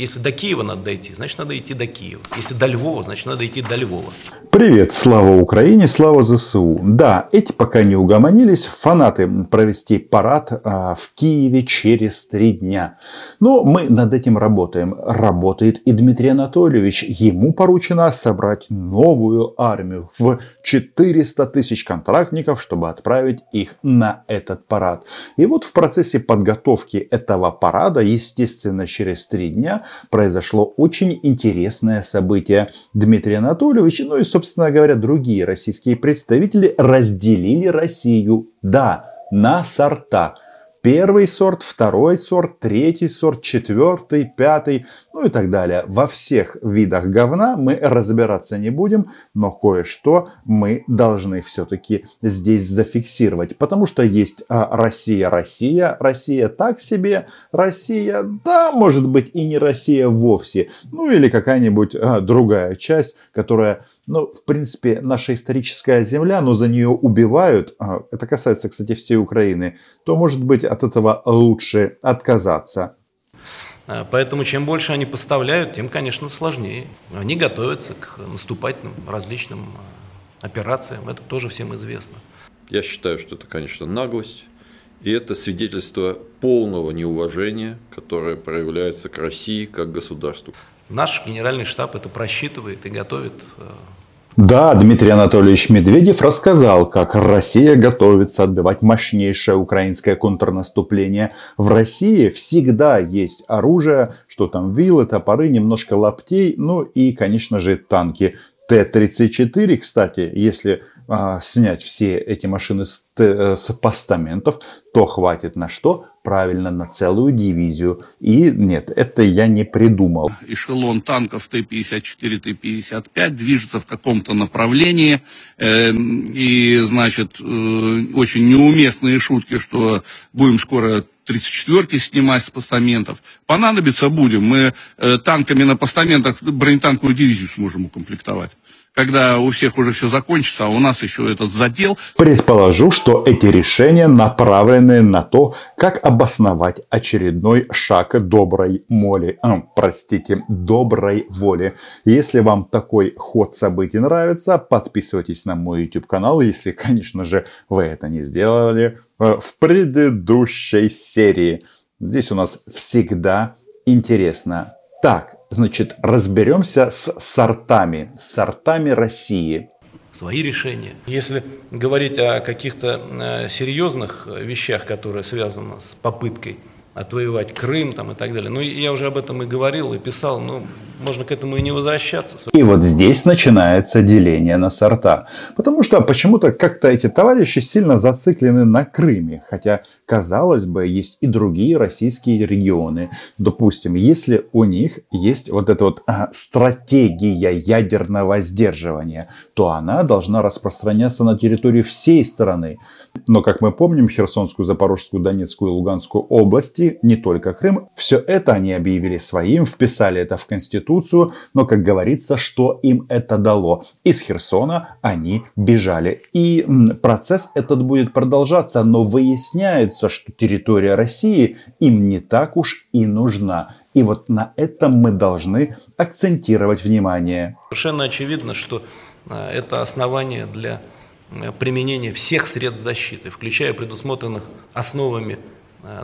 Если до Киева надо дойти, значит надо идти до Киева. Если до Львова, значит надо идти до Львова. Привет, слава Украине, слава ЗСУ. Да, эти пока не угомонились, фанаты провести парад а, в Киеве через три дня. Но мы над этим работаем. Работает и Дмитрий Анатольевич. Ему поручено собрать новую армию в 400 тысяч контрактников, чтобы отправить их на этот парад. И вот в процессе подготовки этого парада, естественно, через три дня произошло очень интересное событие. Дмитрий Анатольевич, ну и, собственно, говоря, другие российские представители разделили Россию, да, на сорта – Первый сорт, второй сорт, третий сорт, четвертый, пятый, ну и так далее. Во всех видах говна мы разбираться не будем, но кое-что мы должны все-таки здесь зафиксировать. Потому что есть а, Россия, Россия, Россия так себе, Россия, да, может быть и не Россия вовсе. Ну или какая-нибудь а, другая часть, которая ну, в принципе, наша историческая земля, но за нее убивают, а, это касается, кстати, всей Украины, то, может быть, от этого лучше отказаться. А, поэтому чем больше они поставляют, тем, конечно, сложнее. Они готовятся к наступательным различным а, операциям. Это тоже всем известно. Я считаю, что это, конечно, наглость. И это свидетельство полного неуважения, которое проявляется к России как государству. Наш генеральный штаб это просчитывает и готовит да, Дмитрий Анатольевич Медведев рассказал, как Россия готовится отбивать мощнейшее украинское контрнаступление. В России всегда есть оружие, что там вилы, топоры, немножко лаптей, ну и, конечно же, танки. Т-34, кстати, если а, снять все эти машины с, э, с постаментов, то хватит на что? Правильно, на целую дивизию. И нет, это я не придумал. Эшелон танков Т-54, Т-55 движется в каком-то направлении. Э, и, значит, э, очень неуместные шутки, что будем скоро 34-ки снимать с постаментов. Понадобится будем. Мы э, танками на постаментах бронетанковую дивизию сможем укомплектовать когда у всех уже все закончится, а у нас еще этот задел. Предположу, что эти решения направлены на то, как обосновать очередной шаг доброй моли, э, простите, доброй воли. Если вам такой ход событий нравится, подписывайтесь на мой YouTube канал, если, конечно же, вы это не сделали э, в предыдущей серии. Здесь у нас всегда интересно. Так, Значит, разберемся с сортами, сортами России. Свои решения. Если говорить о каких-то э, серьезных вещах, которые связаны с попыткой отвоевать Крым там, и так далее. Ну, я уже об этом и говорил, и писал, ну, можно к этому и не возвращаться. И вот здесь начинается деление на сорта. Потому что почему-то как-то эти товарищи сильно зациклены на Крыме. Хотя, казалось бы, есть и другие российские регионы. Допустим, если у них есть вот эта вот а, стратегия ядерного сдерживания, то она должна распространяться на территории всей страны. Но, как мы помним, Херсонскую, Запорожскую, Донецкую и Луганскую области, не только Крым, все это они объявили своим, вписали это в Конституцию, но, как говорится, что им это дало? Из Херсона они бежали. И процесс этот будет продолжаться, но выясняется, что территория России им не так уж и нужна. И вот на этом мы должны акцентировать внимание. Совершенно очевидно, что э, это основание для Э, применения всех средств защиты, включая предусмотренных основами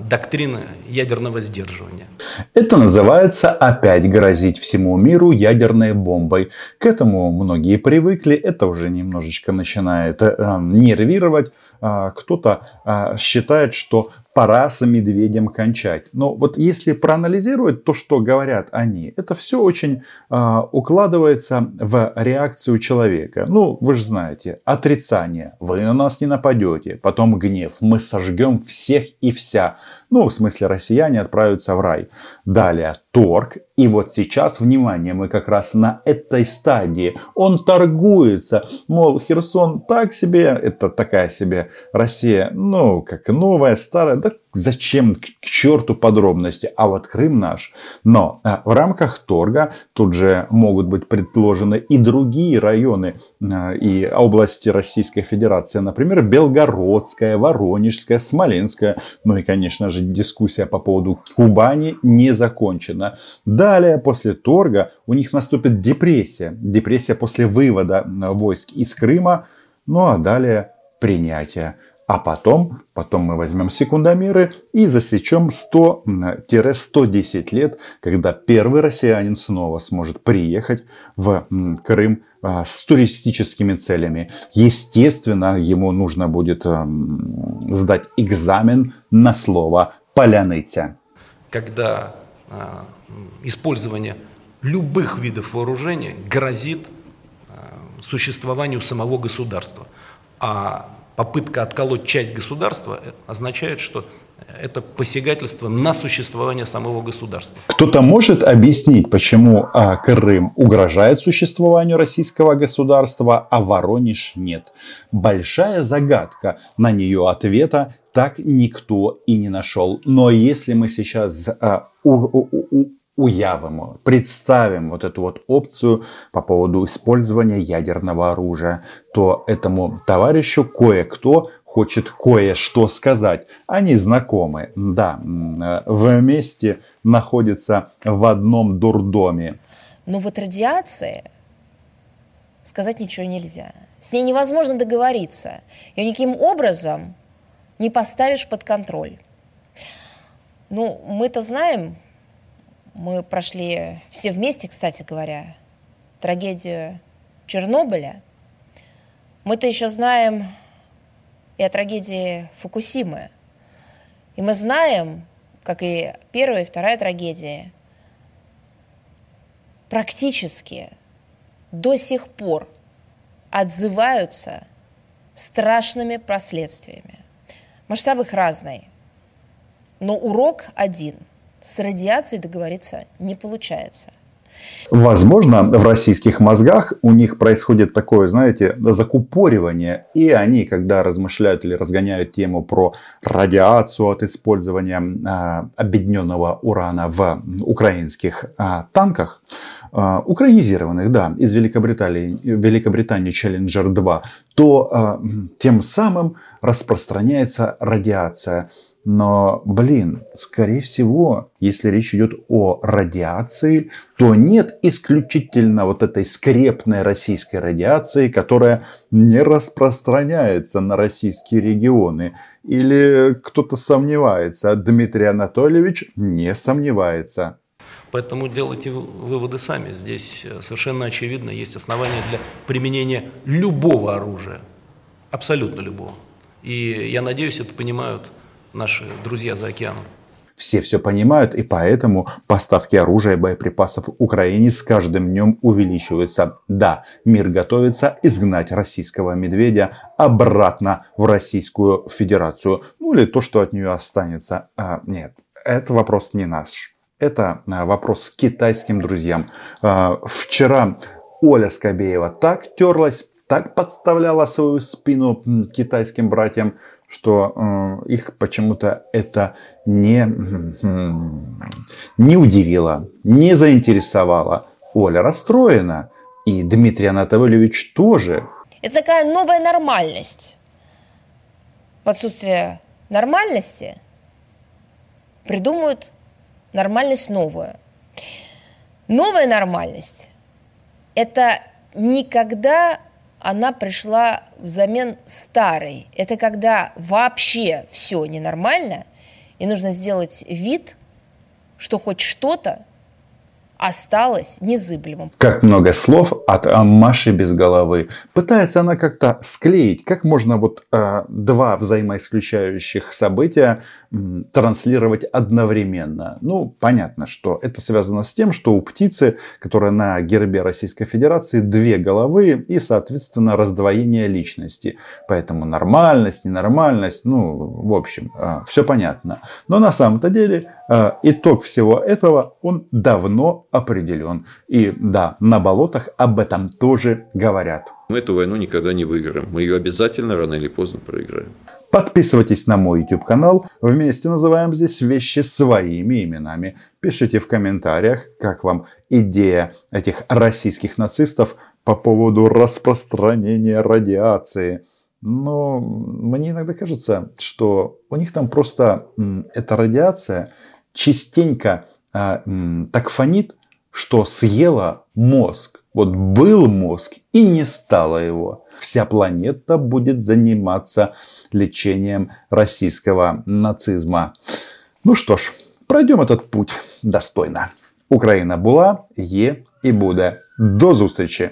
доктрины ядерного сдерживания. Это называется опять грозить всему миру ядерной бомбой. К этому многие привыкли, это уже немножечко начинает э, нервировать. А, кто-то а, считает, что пора с медведем кончать. Но вот если проанализировать то, что говорят они, это все очень э, укладывается в реакцию человека. Ну, вы же знаете, отрицание, вы на нас не нападете, потом гнев, мы сожгем всех и вся. Ну, в смысле, россияне отправятся в рай. Далее, торг. И вот сейчас, внимание, мы как раз на этой стадии. Он торгуется. Мол, Херсон так себе, это такая себе Россия, ну, как новая, старая да зачем к черту подробности, а вот Крым наш. Но а, в рамках торга тут же могут быть предложены и другие районы а, и области Российской Федерации, например, Белгородская, Воронежская, Смоленская, ну и, конечно же, дискуссия по поводу Кубани не закончена. Далее, после торга, у них наступит депрессия. Депрессия после вывода войск из Крыма, ну а далее принятие. А потом, потом мы возьмем секундомеры и засечем 100-110 лет, когда первый россиянин снова сможет приехать в Крым а, с туристическими целями. Естественно, ему нужно будет сдать экзамен на слово «поляныця». Когда а, использование любых видов вооружения грозит а, существованию самого государства. А попытка отколоть часть государства означает, что это посягательство на существование самого государства. Кто-то может объяснить, почему а, Крым угрожает существованию российского государства, а Воронеж нет? Большая загадка. На нее ответа так никто и не нашел. Но если мы сейчас а, у, у, уявимо, представим вот эту вот опцию по поводу использования ядерного оружия, то этому товарищу кое-кто хочет кое-что сказать. Они знакомы, да, вместе находятся в одном дурдоме. Но вот радиация сказать ничего нельзя. С ней невозможно договориться. Ее никаким образом не поставишь под контроль. Ну, мы-то знаем, мы прошли все вместе, кстати говоря, трагедию Чернобыля. Мы-то еще знаем и о трагедии Фукусимы. И мы знаем, как и первая и вторая трагедии, практически до сих пор отзываются страшными последствиями. Масштаб их разный, но урок один – с радиацией договориться не получается. Возможно, в российских мозгах у них происходит такое, знаете, закупоривание. И они, когда размышляют или разгоняют тему про радиацию от использования а, объединенного урана в украинских а, танках, а, украинизированных, да, из Великобритании, Великобритании Challenger 2, то а, тем самым распространяется радиация но, блин, скорее всего, если речь идет о радиации, то нет исключительно вот этой скрепной российской радиации, которая не распространяется на российские регионы. Или кто-то сомневается, а Дмитрий Анатольевич не сомневается. Поэтому делайте выводы сами. Здесь э, совершенно очевидно есть основания для применения любого оружия. Абсолютно любого. И я надеюсь, это понимают наши друзья за океаном. Все все понимают, и поэтому поставки оружия и боеприпасов Украине с каждым днем увеличиваются. Да, мир готовится изгнать российского медведя обратно в Российскую Федерацию. Ну или то, что от нее останется. А, нет, это вопрос не наш. Это а, вопрос к китайским друзьям. А, вчера Оля Скобеева так терлась, так подставляла свою спину китайским братьям, что э, их почему-то это не, не удивило, не заинтересовало. Оля расстроена, и Дмитрий Анатольевич тоже. Это такая новая нормальность. В отсутствие нормальности придумают нормальность новую. Новая нормальность – это никогда она пришла взамен старой. Это когда вообще все ненормально, и нужно сделать вид, что хоть что-то осталось незыблемым. Как много слов от Маши без головы. Пытается она как-то склеить, как можно вот э, два взаимоисключающих события транслировать одновременно. Ну, понятно, что это связано с тем, что у птицы, которая на гербе Российской Федерации, две головы и, соответственно, раздвоение личности. Поэтому нормальность, ненормальность, ну, в общем, э, все понятно. Но на самом-то деле э, итог всего этого, он давно определен. И да, на болотах об этом тоже говорят. Мы эту войну никогда не выиграем. Мы ее обязательно рано или поздно проиграем. Подписывайтесь на мой YouTube канал. Вместе называем здесь вещи своими именами. Пишите в комментариях, как вам идея этих российских нацистов по поводу распространения радиации. Но мне иногда кажется, что у них там просто эта радиация частенько так фонит, что съела мозг. Вот был мозг и не стало его. Вся планета будет заниматься лечением российского нацизма. Ну что ж, пройдем этот путь достойно. Україна була, є і буде. До зустрічі!